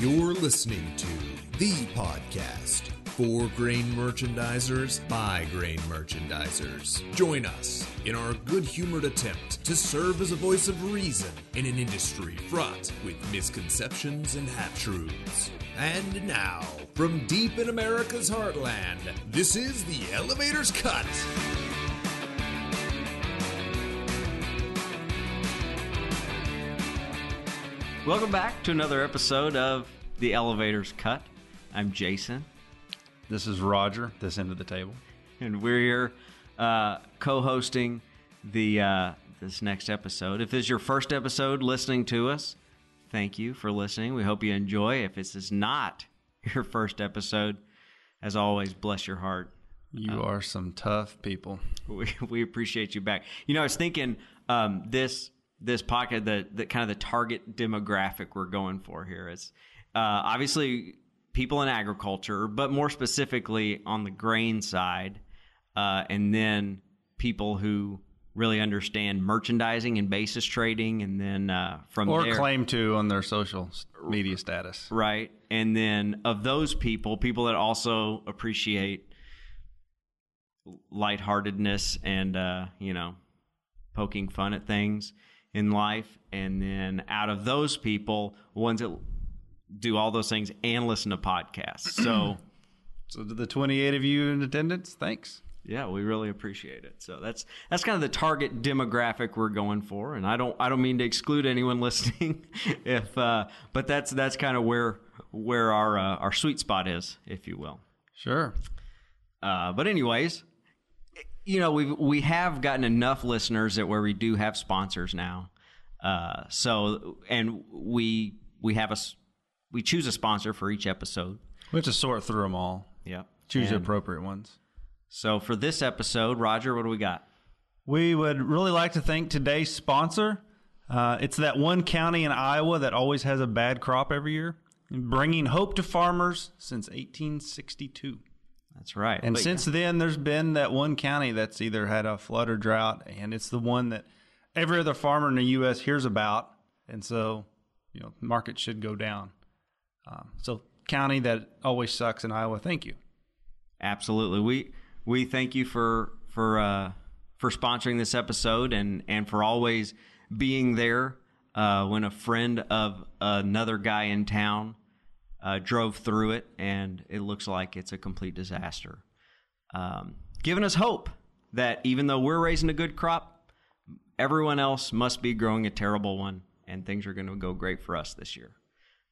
You're listening to the podcast for grain merchandisers by grain merchandisers. Join us in our good humored attempt to serve as a voice of reason in an industry fraught with misconceptions and half truths. And now, from deep in America's heartland, this is the Elevator's Cut. Welcome back to another episode of The Elevator's Cut. I'm Jason, This is Roger, this end of the table. and we're here uh, co-hosting the uh, this next episode. If this is your first episode listening to us, thank you for listening. We hope you enjoy. If this is not your first episode, as always, bless your heart. You are some tough people. we, we appreciate you back. You know, I was thinking um, this this pocket the the kind of the target demographic we're going for here is uh, obviously people in agriculture, but more specifically on the grain side, uh, and then people who really understand merchandising and basis trading, and then uh, from Or there, claim to on their social media status. right? And then of those people, people that also appreciate lightheartedness and uh, you know, poking fun at things in life. And then out of those people, ones that do all those things and listen to podcasts. So So to the 28 of you in attendance, thanks. yeah, we really appreciate it. So that's that's kind of the target demographic we're going for. And I don't I don't mean to exclude anyone listening, if uh, but that's that's kind of where where our uh, our sweet spot is, if you will. Sure. Uh, but anyways, you know we've we have gotten enough listeners that where we do have sponsors now. Uh, so and we we have a s- we choose a sponsor for each episode. We have to sort through them all, yeah choose the appropriate ones. So for this episode, Roger, what do we got? We would really like to thank today's sponsor. Uh, it's that one county in Iowa that always has a bad crop every year, bringing hope to farmers since 1862. That's right. And But- since then, there's been that one county that's either had a flood or drought, and it's the one that every other farmer in the U.S. hears about, and so you know, market should go down. Um, so, county that always sucks in Iowa. Thank you. Absolutely. We we thank you for for uh, for sponsoring this episode and and for always being there uh, when a friend of another guy in town uh, drove through it and it looks like it's a complete disaster. Um, giving us hope that even though we're raising a good crop, everyone else must be growing a terrible one, and things are going to go great for us this year.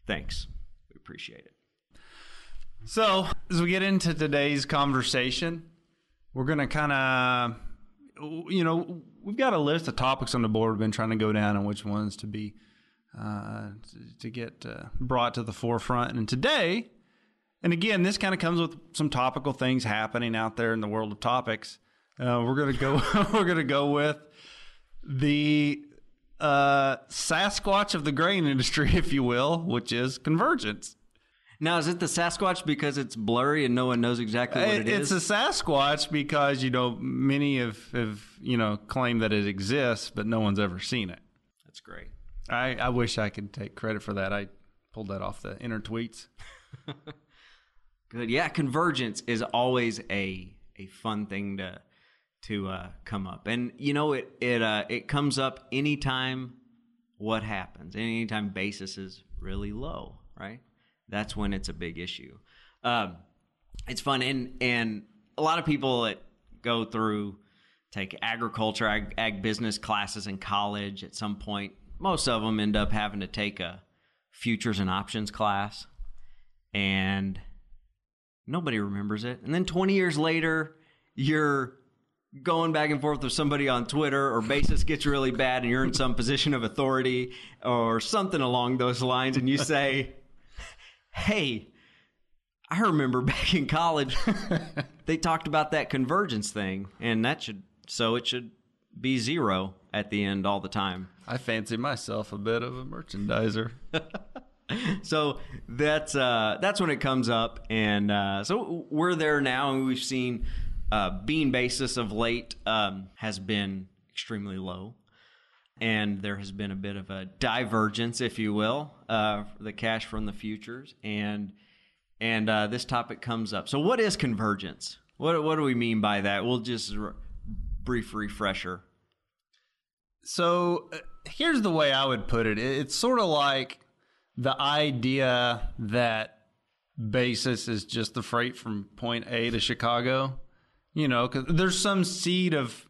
Thanks. We appreciate it. So, as we get into today's conversation, we're going to kind of, you know, we've got a list of topics on the board. We've been trying to go down on which ones to be, uh, to, to get uh, brought to the forefront. And today, and again, this kind of comes with some topical things happening out there in the world of topics. Uh, we're gonna go. we're gonna go with the uh, Sasquatch of the grain industry, if you will, which is convergence. Now, is it the Sasquatch because it's blurry and no one knows exactly what it it's is? a Sasquatch because you know many have, have you know claimed that it exists, but no one's ever seen it. That's great. I, I wish I could take credit for that. I pulled that off the inner tweets. Good. Yeah, convergence is always a a fun thing to to uh, come up, and you know it it uh, it comes up anytime what happens, anytime basis is really low, right? That's when it's a big issue. Um, it's fun, and and a lot of people that go through take agriculture, ag, ag business classes in college at some point. Most of them end up having to take a futures and options class, and nobody remembers it. And then 20 years later, you're going back and forth with somebody on Twitter, or basis gets really bad, and you're in some position of authority or something along those lines, and you say, Hey, I remember back in college, they talked about that convergence thing, and that should, so it should be zero at the end all the time. I fancy myself a bit of a merchandiser. so that's uh, that's when it comes up, and uh, so we're there now, and we've seen uh, bean basis of late um, has been extremely low, and there has been a bit of a divergence, if you will, uh, the cash from the futures, and and uh, this topic comes up. So, what is convergence? What what do we mean by that? We'll just r- brief refresher. So uh, here's the way I would put it. It's sort of like the idea that basis is just the freight from point A to Chicago. You know, because there's some seed of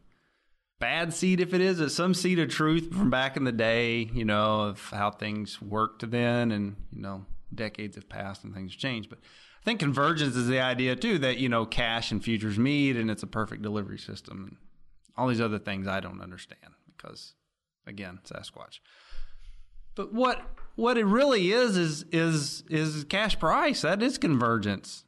bad seed, if it is, it's some seed of truth from back in the day, you know, of how things worked then and, you know, decades have passed and things changed. But I think convergence is the idea too that, you know, cash and futures meet and it's a perfect delivery system and all these other things I don't understand because again, Sasquatch. But what what it really is is is is cash price. That is convergence.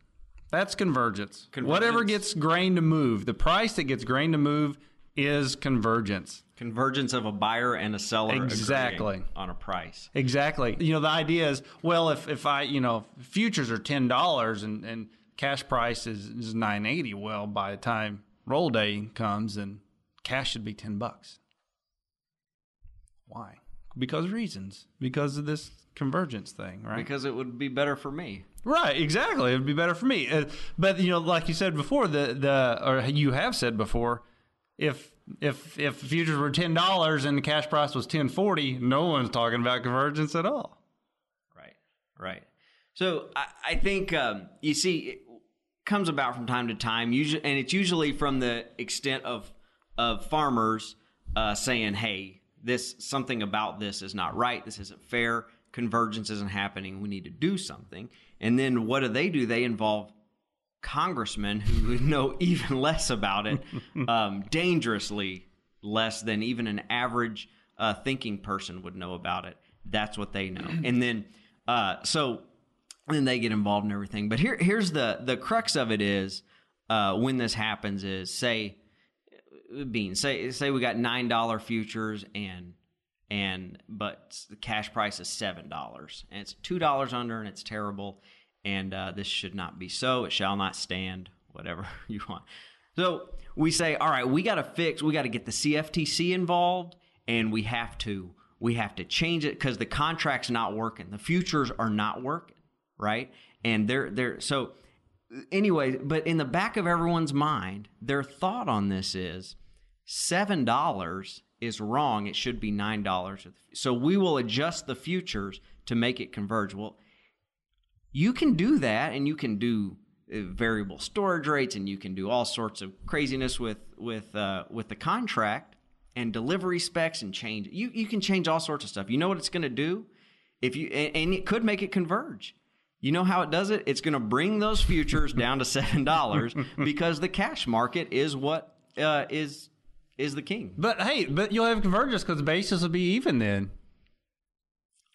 That's convergence. Convergence. Whatever gets grain to move, the price that gets grain to move is convergence. Convergence of a buyer and a seller Exactly. on a price. Exactly. You know, the idea is, well, if, if I, you know, futures are ten dollars and, and cash price is, is nine eighty, well, by the time roll day comes, then cash should be ten bucks. Why? Because reasons. Because of this convergence thing, right? Because it would be better for me. Right, exactly. It'd be better for me. Uh, but you know, like you said before, the the or you have said before, if if if futures were ten dollars and the cash price was ten forty, no one's talking about convergence at all. Right, right. So I, I think um, you see it comes about from time to time, usually, and it's usually from the extent of of farmers uh, saying, "Hey, this something about this is not right. This isn't fair. Convergence isn't happening. We need to do something." And then what do they do? They involve congressmen who know even less about it, um, dangerously less than even an average uh, thinking person would know about it. That's what they know. And then, uh, so then they get involved in everything. But here, here's the the crux of it is uh, when this happens is say, Bean, say say we got nine dollar futures and and but the cash price is seven dollars. And it's two dollars under and it's terrible. And uh, this should not be so. It shall not stand whatever you want. So we say all right we got to fix we got to get the cftc involved and we have to we have to change it because the contract's not working. The futures are not working right? And they're they're so anyway but in the back of everyone's mind their thought on this is seven dollars is wrong. It should be nine dollars. So we will adjust the futures to make it converge. Well, you can do that, and you can do uh, variable storage rates, and you can do all sorts of craziness with with uh, with the contract and delivery specs, and change. You you can change all sorts of stuff. You know what it's going to do if you and, and it could make it converge. You know how it does it? It's going to bring those futures down to seven dollars because the cash market is what uh, is is the king. But hey, but you'll have convergence because the basis will be even then.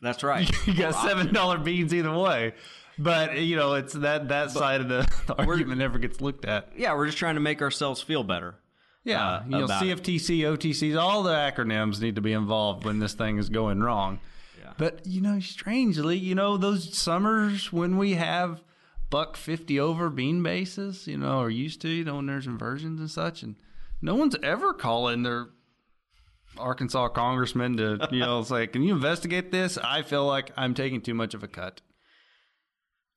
That's right. You got seven dollar beans either way. But you know, it's that that side of the, the argument never gets looked at. Yeah, we're just trying to make ourselves feel better. Yeah, uh, you know, about it. CFTC, OTCs, all the acronyms need to be involved when this thing is going wrong. Yeah. But you know, strangely, you know, those summers when we have buck fifty over bean bases, you know, or used to, you know, when there's inversions and such, and no one's ever calling their Arkansas congressman to, you know, say, "Can you investigate this?" I feel like I'm taking too much of a cut.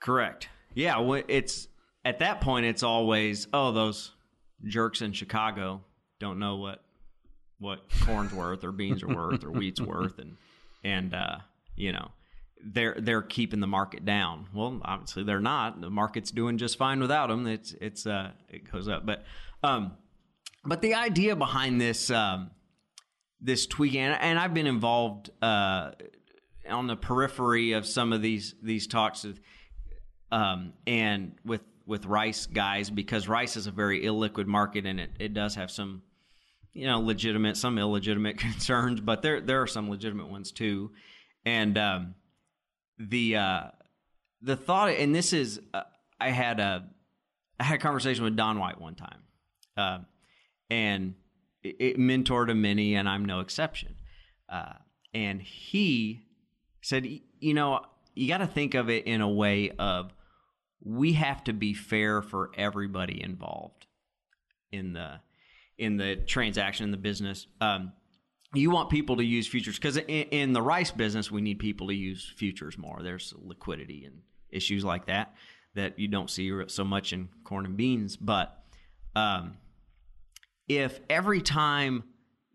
Correct. Yeah, it's at that point it's always oh those jerks in Chicago don't know what what corn's worth or beans are worth or wheat's worth and and uh, you know they're they're keeping the market down. Well, obviously they're not. The market's doing just fine without them. It's it's uh it goes up. But um but the idea behind this um this tweaking and, and I've been involved uh on the periphery of some of these these talks with um, and with with rice guys because rice is a very illiquid market and it, it does have some you know legitimate some illegitimate concerns but there there are some legitimate ones too. And um, the uh, the thought and this is uh, I had a I had a conversation with Don White one time. Uh, and it, it mentored a many and I'm no exception uh, and he said you know you got to think of it in a way of we have to be fair for everybody involved in the in the transaction in the business um, you want people to use futures because in, in the rice business, we need people to use futures more. There's liquidity and issues like that that you don't see so much in corn and beans. But um, if every time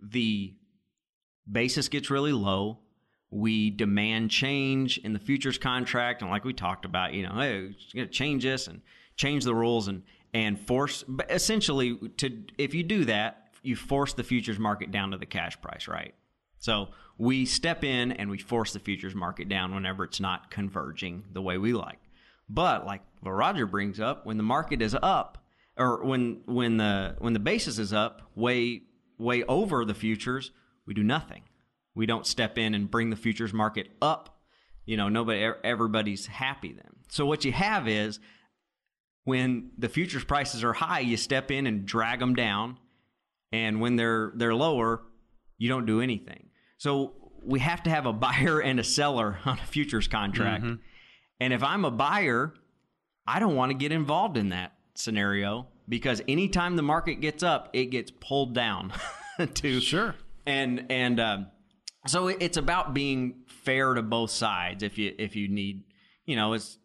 the basis gets really low, we demand change in the futures contract, and like we talked about, you know, hey, going to change this and change the rules and and force. Essentially, to if you do that, you force the futures market down to the cash price, right? So we step in and we force the futures market down whenever it's not converging the way we like. But like what Roger brings up, when the market is up, or when when the when the basis is up way way over the futures, we do nothing. We don't step in and bring the futures market up. You know, nobody everybody's happy then. So what you have is when the futures prices are high, you step in and drag them down, and when they're they're lower, you don't do anything. So we have to have a buyer and a seller on a futures contract. Mm-hmm. And if I'm a buyer, I don't want to get involved in that scenario because anytime the market gets up, it gets pulled down to sure. And and um, so it's about being fair to both sides. If you if you need, you know, it's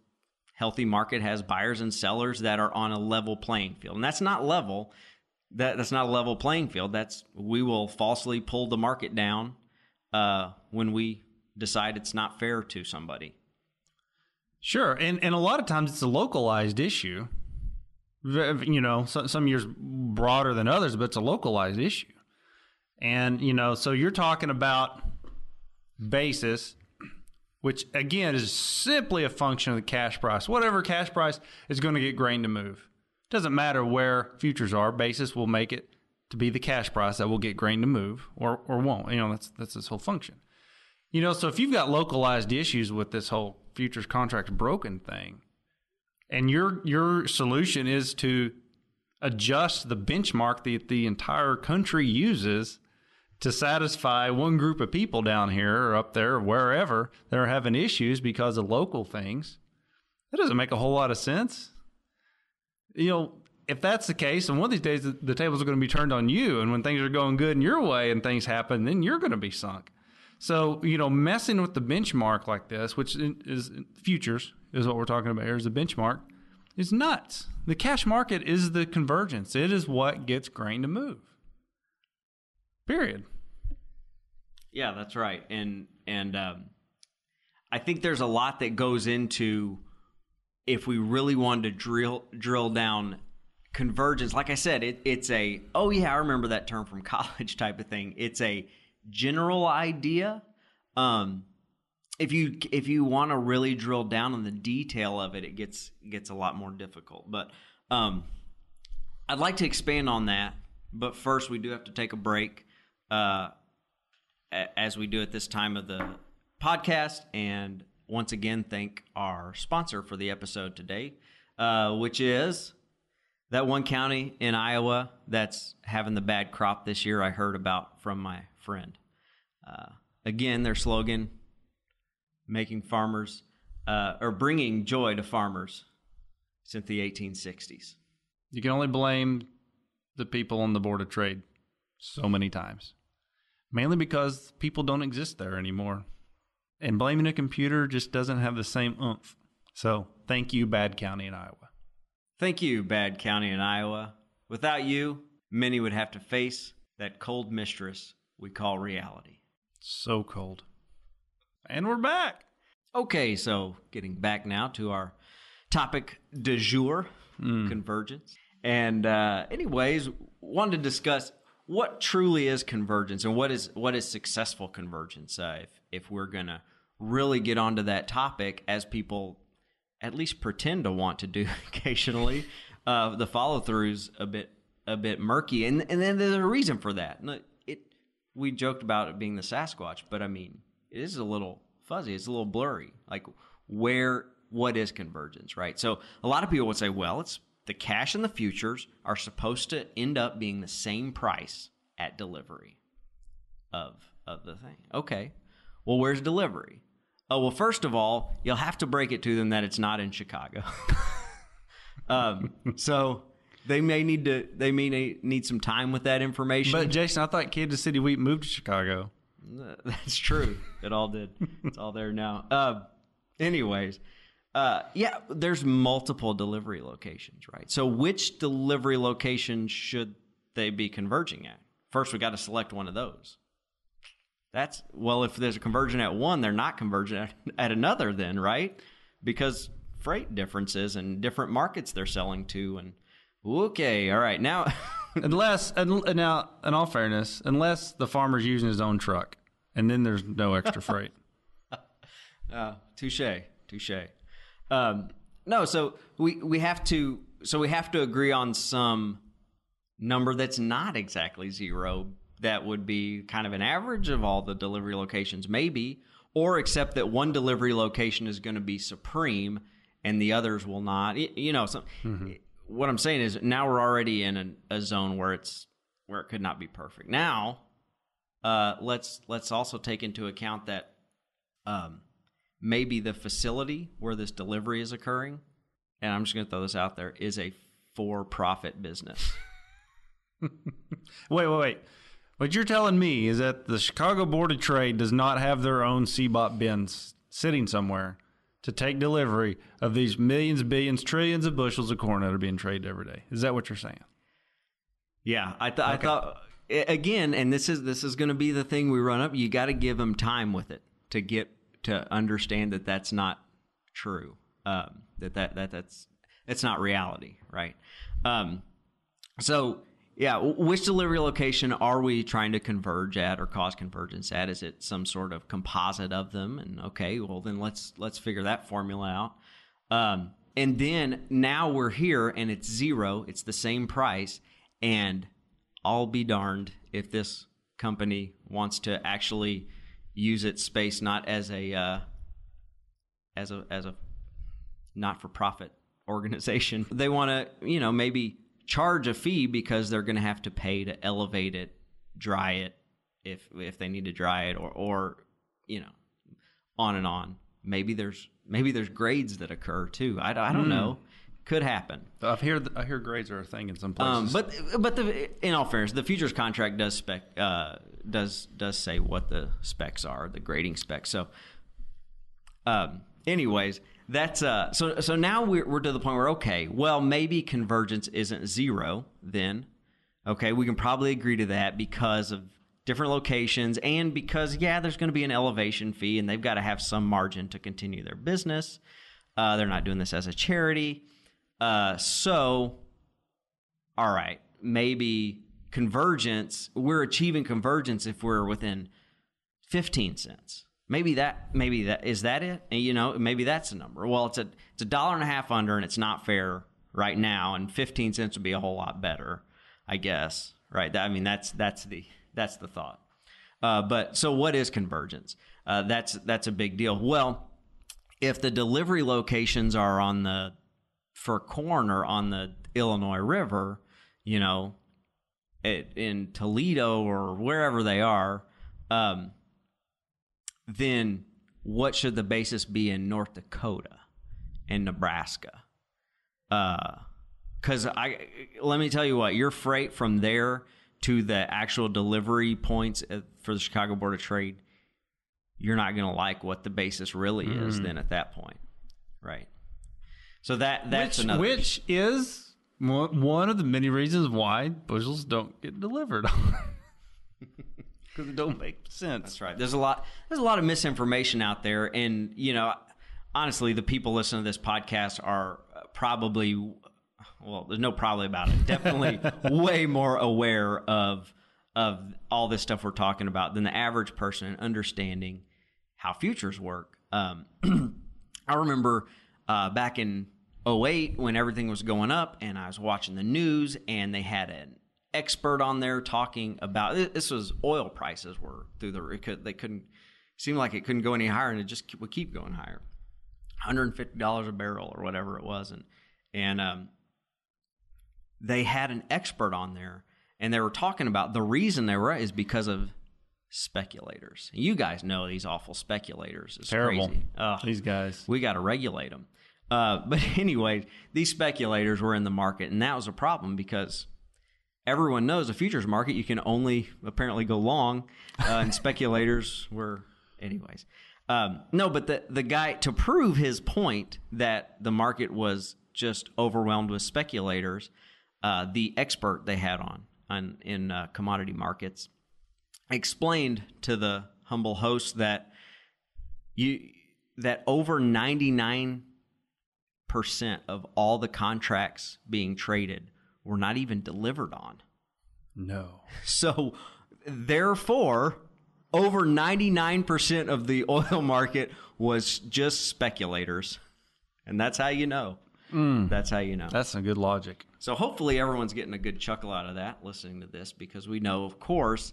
healthy market has buyers and sellers that are on a level playing field, and that's not level. That that's not a level playing field. That's we will falsely pull the market down uh, when we decide it's not fair to somebody. Sure, and and a lot of times it's a localized issue. You know, some years broader than others, but it's a localized issue. And you know, so you're talking about basis, which again is simply a function of the cash price. Whatever cash price is going to get grain to move. Doesn't matter where futures are. Basis will make it to be the cash price that will get grain to move or or won't. You know, that's that's this whole function. You know, so if you've got localized issues with this whole futures contract broken thing. And your your solution is to adjust the benchmark that the entire country uses to satisfy one group of people down here or up there or wherever that are having issues because of local things. That doesn't make a whole lot of sense. You know, if that's the case, and one of these days the, the tables are going to be turned on you, and when things are going good in your way and things happen, then you're going to be sunk. So, you know, messing with the benchmark like this, which is futures, is what we're talking about here, is a benchmark, is nuts. The cash market is the convergence, it is what gets grain to move. Period. Yeah, that's right. And, and, um, I think there's a lot that goes into if we really wanted to drill drill down convergence. Like I said, it, it's a oh yeah, I remember that term from college type of thing. It's a general idea. Um, if you if you want to really drill down on the detail of it, it gets gets a lot more difficult. But um, I'd like to expand on that. But first, we do have to take a break, uh, as we do at this time of the podcast. And once again, thank our sponsor for the episode today, uh, which is that one county in Iowa that's having the bad crop this year. I heard about from my friend. Uh, again, their slogan, making farmers uh, or bringing joy to farmers since the 1860s. You can only blame the people on the Board of Trade so many times, mainly because people don't exist there anymore. And blaming a computer just doesn't have the same oomph. So thank you, Bad County in Iowa. Thank you, Bad County in Iowa. Without you, many would have to face that cold mistress we call reality. So cold. And we're back. Okay, so getting back now to our topic du jour, mm. convergence. And uh, anyways, wanted to discuss what truly is convergence and what is what is successful convergence. Uh, if if we're gonna really get onto that topic, as people at least pretend to want to do occasionally, uh, the follow throughs a bit a bit murky, and and then there's a reason for that we joked about it being the Sasquatch, but I mean, it is a little fuzzy. It's a little blurry. Like where what is convergence, right? So a lot of people would say, well, it's the cash and the futures are supposed to end up being the same price at delivery of of the thing. Okay. Well, where's delivery? Oh, well, first of all, you'll have to break it to them that it's not in Chicago. um, so they may need to. They may need- some time with that information. But Jason, I thought Kansas City wheat moved to Chicago. That's true. It all did. It's all there now. Uh, anyways, uh, yeah, there's multiple delivery locations, right? So, which delivery location should they be converging at? First, we got to select one of those. That's well, if there's a conversion at one, they're not converging at, at another, then, right? Because freight differences and different markets they're selling to, and okay, all right, now. Unless, and now, in all fairness, unless the farmer's using his own truck, and then there's no extra freight. Uh, touche, touche. Um, no, so we we have to so we have to agree on some number that's not exactly zero. That would be kind of an average of all the delivery locations, maybe, or accept that one delivery location is going to be supreme and the others will not. You know, so what I'm saying is now we're already in a, a zone where it's where it could not be perfect. Now, uh, let's let's also take into account that um, maybe the facility where this delivery is occurring, and I'm just going to throw this out there, is a for-profit business. Wait, wait, wait. What you're telling me is that the Chicago Board of Trade does not have their own CBOT bins sitting somewhere to take delivery of these millions, billions, trillions of bushels of corn that are being traded every day. Is that what you're saying? Yeah, I, th- I thought again, and this is this is going to be the thing we run up. You got to give them time with it to get to understand that that's not true. Um, that that that that's it's not reality, right? Um, so yeah, which delivery location are we trying to converge at or cause convergence at? Is it some sort of composite of them? And okay, well then let's let's figure that formula out. Um, and then now we're here and it's zero. It's the same price, and I'll be darned if this company wants to actually use its space not as a uh, as a as a not for profit organization. They want to, you know, maybe charge a fee because they're going to have to pay to elevate it, dry it if if they need to dry it or or you know, on and on. Maybe there's maybe there's grades that occur too. I, I don't know. Could happen. I've hear I hear grades are a thing in some Um, places. but but the in all fairness, the futures contract does spec uh, does does say what the specs are, the grading specs. So, um, anyways, that's uh, so so now we're we're to the point where okay, well maybe convergence isn't zero. Then, okay, we can probably agree to that because of different locations and because yeah, there's going to be an elevation fee and they've got to have some margin to continue their business. Uh, they're not doing this as a charity. Uh, so all right, maybe convergence, we're achieving convergence if we're within 15 cents. Maybe that, maybe that, is that it? And, you know, maybe that's the number. Well, it's a, it's a dollar and a half under and it's not fair right now. And 15 cents would be a whole lot better, I guess. Right. I mean, that's, that's the, that's the thought. Uh, but so what is convergence? Uh, that's, that's a big deal. Well, if the delivery locations are on the, for corn or on the Illinois River, you know, it, in Toledo or wherever they are, um, then what should the basis be in North Dakota and Nebraska? Uh, because I let me tell you what, your freight from there to the actual delivery points for the Chicago Board of Trade, you're not going to like what the basis really is mm. then at that point, right? So that that's which, another which is one of the many reasons why bushels don't get delivered because it don't make sense. That's right. There's a lot. There's a lot of misinformation out there, and you know, honestly, the people listening to this podcast are probably, well, there's no probably about it. Definitely, way more aware of of all this stuff we're talking about than the average person, and understanding how futures work. Um, I remember uh, back in 08 when everything was going up, and I was watching the news, and they had an expert on there talking about this was oil prices were through the it could, they couldn't seemed like it couldn't go any higher, and it just would keep going higher, 150 dollars a barrel or whatever it was, and and um, they had an expert on there, and they were talking about the reason they were is because of speculators. You guys know these awful speculators. It's Terrible. crazy. Ugh These guys. we got to regulate them. Uh, but anyway, these speculators were in the market, and that was a problem because everyone knows the futures market you can only apparently go long, uh, and speculators were, anyways. Um, no, but the the guy to prove his point that the market was just overwhelmed with speculators, uh, the expert they had on on in uh, commodity markets explained to the humble host that you that over ninety nine percent of all the contracts being traded were not even delivered on. No. So, therefore, over 99% of the oil market was just speculators. And that's how you know. That's how you know. That's some good logic. So, hopefully, everyone's getting a good chuckle out of that listening to this because we know, of course,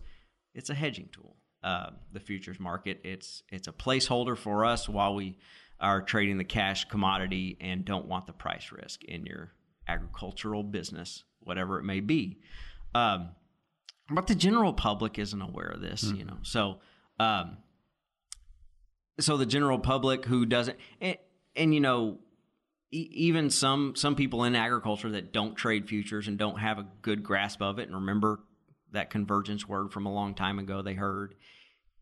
it's a hedging tool. Uh, the futures market, it's it's a placeholder for us while we are trading the cash commodity and don't want the price risk in your agricultural business, whatever it may be. Um, but the general public isn't aware of this, you know. So, um, so the general public who doesn't, and, and you know, e- even some some people in agriculture that don't trade futures and don't have a good grasp of it, and remember that convergence word from a long time ago they heard.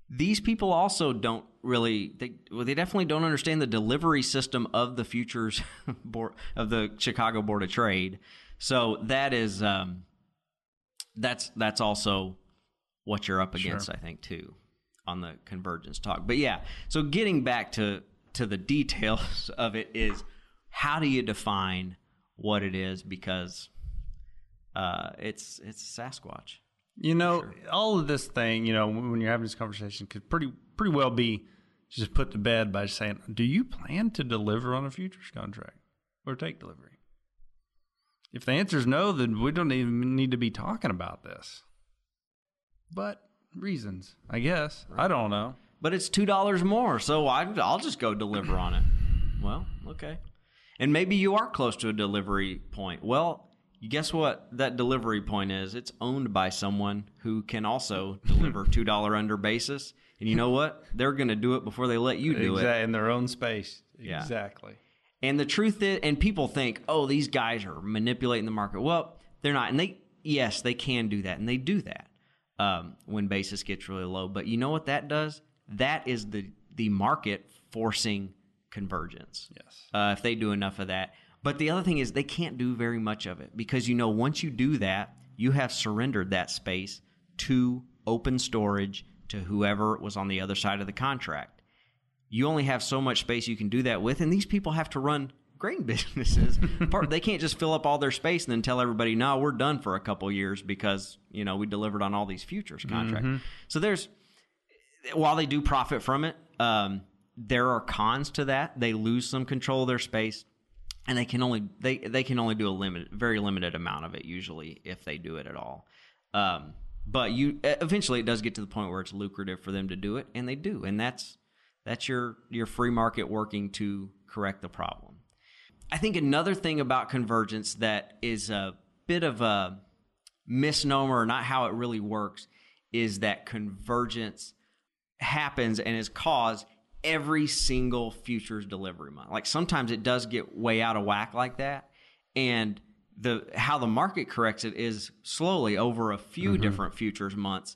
These people also don't really they well, they definitely don't understand the delivery system of the futures board of the Chicago Board of Trade. So that is um, that's that's also what you're up against, I think, too, on the convergence talk. But yeah, so getting back to to the details of it is how do you define what it is because uh, it's it's Sasquatch. You know, all of this thing, you know, when you're having this conversation, could pretty pretty well be just put to bed by saying, "Do you plan to deliver on a futures contract or take delivery?" If the answer is no, then we don't even need to be talking about this. But reasons, I guess. I don't know. But it's two dollars more, so I, I'll just go deliver on it. Well, okay. And maybe you are close to a delivery point. Well, guess what that delivery point is? It's owned by someone who can also deliver two dollar under basis. And you know what? They're going to do it before they let you do it. Exact- in their own space. Yeah. Exactly. And the truth is, and people think, oh, these guys are manipulating the market. Well, they're not. And they, yes, they can do that. And they do that um, when basis gets really low. But you know what that does? That is the, the market forcing convergence. Yes. Uh, if they do enough of that. But the other thing is, they can't do very much of it because, you know, once you do that, you have surrendered that space to open storage to whoever was on the other side of the contract you only have so much space you can do that with, and these people have to run grain businesses. They can't just fill up all their space and then tell everybody, "No, we're done for a couple years because you know we delivered on all these futures contracts." So there's, while they do profit from it, um, there are cons to that. They lose some control of their space, and they can only they they can only do a limit very limited amount of it usually if they do it at all. Um, but you eventually it does get to the point where it's lucrative for them to do it, and they do, and that's that's your your free market working to correct the problem. I think another thing about convergence that is a bit of a misnomer, or not how it really works, is that convergence happens and is caused every single futures delivery month. Like sometimes it does get way out of whack like that, and the how the market corrects it is slowly over a few different futures months.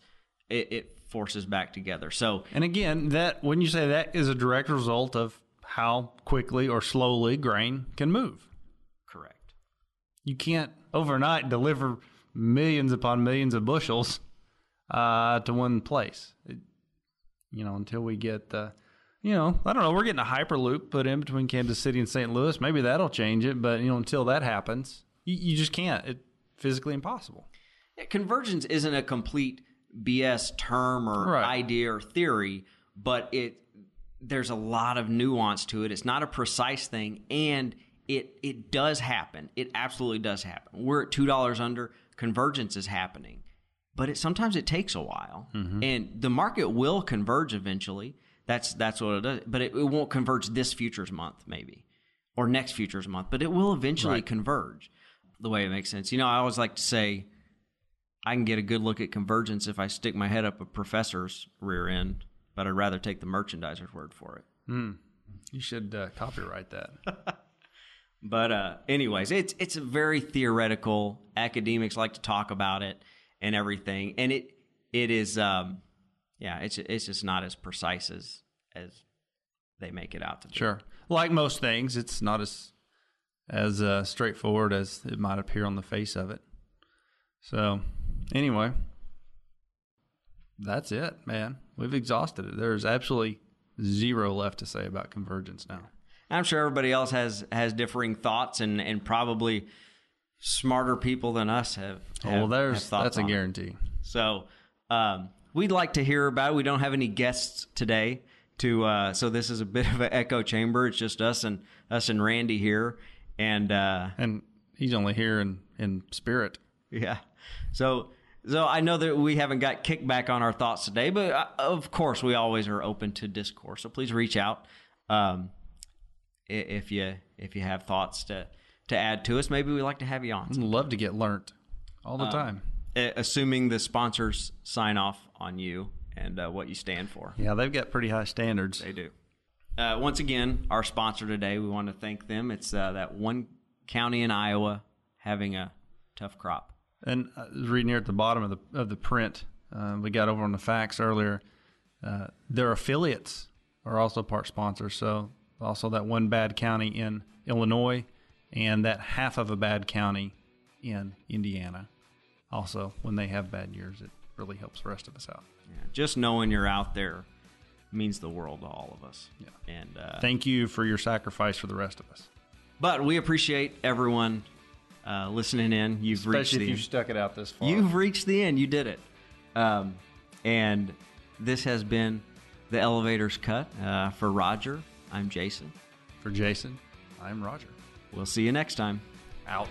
It, it forces back together. So And again, that when you say that is a direct result of how quickly or slowly grain can move. correct. You can't overnight deliver millions upon millions of bushels uh, to one place. It, you know, until we get the, you know, I don't know. We're getting a hyperloop put in between Kansas City and St. Louis. Maybe that'll change it, but you know, until that happens, you, you just can't. It's physically impossible. Yeah, convergence isn't a complete BS term or Right. idea or theory, but it there's a lot of nuance to it. It's not a precise thing, and it it does happen. It absolutely does happen. We're at two dollars under. Convergence is happening, but it sometimes it takes a while, mm-hmm. and the market will converge eventually. That's that's what it does. But it, it won't converge this futures month, maybe, or next futures month. But it will eventually Right. converge. The way it makes sense. You know, I always like to say. I can get a good look at convergence if I stick my head up a professor's rear end, but I'd rather take the merchandiser's word for it. You should uh, copyright that. But uh, anyways, it's it's a very theoretical. Academics like to talk about it and everything, and it it is um, yeah, it's it's just not as precise as as they make it out to be. Sure. Like most things, it's not as as uh, straightforward as it might appear on the face of it. So, anyway, that's it, man. We've exhausted it. There's absolutely zero left to say about convergence now. I'm sure everybody else has has differing thoughts and and probably smarter people than us have. have well, there's have that's a on it. guarantee. So um, we'd like to hear about it. We don't have any guests today to uh, so this is a bit of an echo chamber. It's just us and us and Randy here, and uh, And he's only here in in spirit. yeah. So so I know that we haven't got kickback on our thoughts today, but uh, of course we always are open to discourse. So please reach out um, if you if you have thoughts to to add to us. Maybe we'd like to have you on. I'd love to get learnt all the Um, time. Assuming the sponsors sign off on you and uh, what you stand for. Yeah, they've got pretty high standards. They do. Uh, once again, our sponsor today, we want to thank them. It's uh, that one county in Iowa having a tough crop. And I was reading here at the bottom of the of the print uh, we got over on the facts earlier. Uh, their affiliates are also part sponsors. So also that one bad county in Illinois, and that half of a bad county in Indiana. Also, when they have bad years, it really helps the rest of us out. Yeah, just knowing you're out there means the world to all of us. Yeah. And uh, Thank you for your sacrifice for the rest of us, but we appreciate everyone uh, listening in. You've reached especially the you end. stuck it out this far. You've reached the end. You did it. Um, and this has been the elevator's cut uh, for Roger. I'm Jason. for Jason, I'm Roger. We'll see you next time. Out.